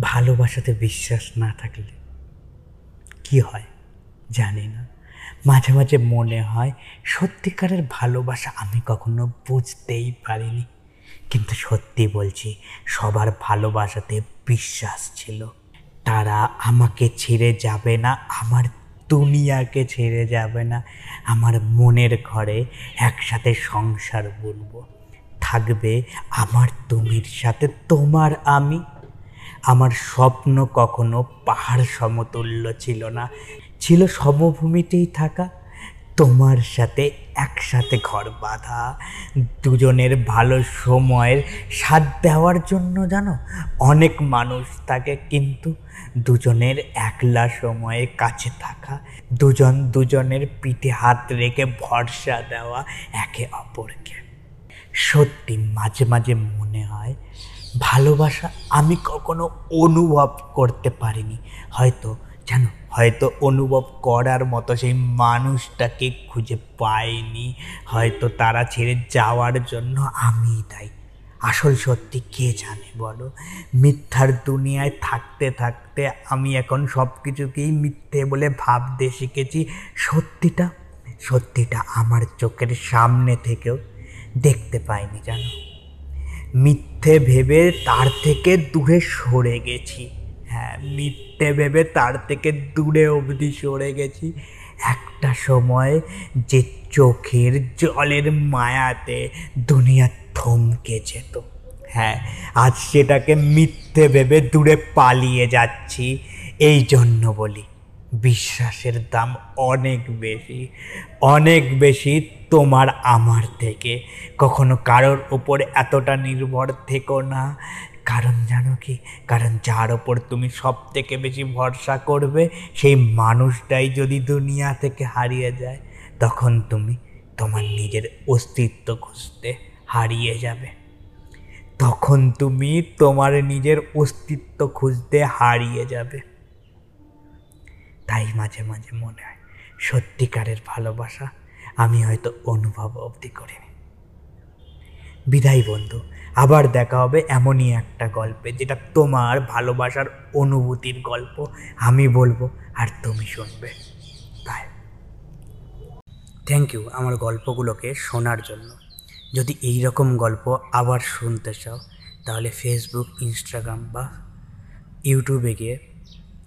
ভালোবাসাতে বিশ্বাস না থাকলে কি হয় জানি না। মাঝে মাঝে মনে হয় সত্যিকারের ভালোবাসা আমি কখনো বুঝতেই পারিনি। কিন্তু সত্যি বলছি, সবার ভালোবাসাতে বিশ্বাস ছিল। তারা আমাকে ছেড়ে যাবে না, আমার দুনিয়াকে ছেড়ে যাবে না। আমার মনের ঘরে একসাথে সংসার বলব থাকবে আমার তুমির সাথে, তোমার আমি। আমার স্বপ্ন কখনো পাহাড় সমতুল্য ছিল না। ছিল সমভূমিতেই থাকা, তোমার সাথে একসাথে ঘর বাঁধা, দুজনের ভালো সময়ের সাথ দেওয়ার জন্য জানো? অনেক মানুষ থাকে কিন্তু দুজনের একলা সময়ে কাছে থাকা, দুজন দুজনের পিঠে হাত রেখে ভরসা দেওয়া একে অপরকে। সত্যি মাঝে মাঝে মনে হয় ভালোবাসা আমি কখনো অনুভব করতে পারিনি। হয়তো, জানো, হয়তো অনুভব করার মতো সেই মানুষটাকে খুঁজে পাইনি। হয়তো তারা ছেড়ে যাওয়ার জন্য আমি তাই আসল সত্যি কে জানে বলো? মিথ্যার দুনিয়ায় থাকতে থাকতে আমি এখন সব কিছুকেই মিথ্যে বলে ভাবতে শিখেছি। সত্যিটা সত্যিটা আমার চোখের সামনে থেকেও দেখতে পাইনি, জানো? মিথ্যে ভেবে তার থেকে দূরে সরে গেছি। হ্যাঁ মিথ্যে ভেবে তার থেকে দূরে অবধি সরে গেছি। একটা সময় যে চোখের জলের মায়াতে দুনিয়া থমকে যেত। হ্যাঁ আজ সেটাকে মিথ্যে ভেবে দূরে পালিয়ে যাচ্ছি, এই জন্য বলি। বিশ্বাসের দাম অনেক বেশি অনেক বেশি তোমার আমার থেকে। কখনো কারোর ওপর এতটা নির্ভর থেকো না। কারণ জানো কি? কারণ যার ওপর তুমি সব থেকে বেশি ভরসা করবে, সেই মানুষটাই যদি দুনিয়া থেকে হারিয়ে যায়, তখন তুমি তোমার নিজের অস্তিত্ব খুঁজতে হারিয়ে যাবে। তখন তুমি তোমার নিজের অস্তিত্ব খুঁজতে হারিয়ে যাবে। তাই মাঝে মাঝে মনে হয় সত্যিকারের ভালোবাসা আমি হয়তো অনুভব অবধি করিনি। বিদায় বন্ধু, আবার দেখা হবে এমনই একটা গল্পে যেটা তোমার ভালোবাসার অনুভূতির গল্প আমি বলব আর তুমি শুনবে। তাই থ্যাংক ইউ আমার গল্পগুলোকে শোনার জন্য। যদি এই রকম গল্প আবার শুনতে চাও, তাহলে ফেসবুক ইনস্টাগ্রাম বা ইউটিউবে গিয়ে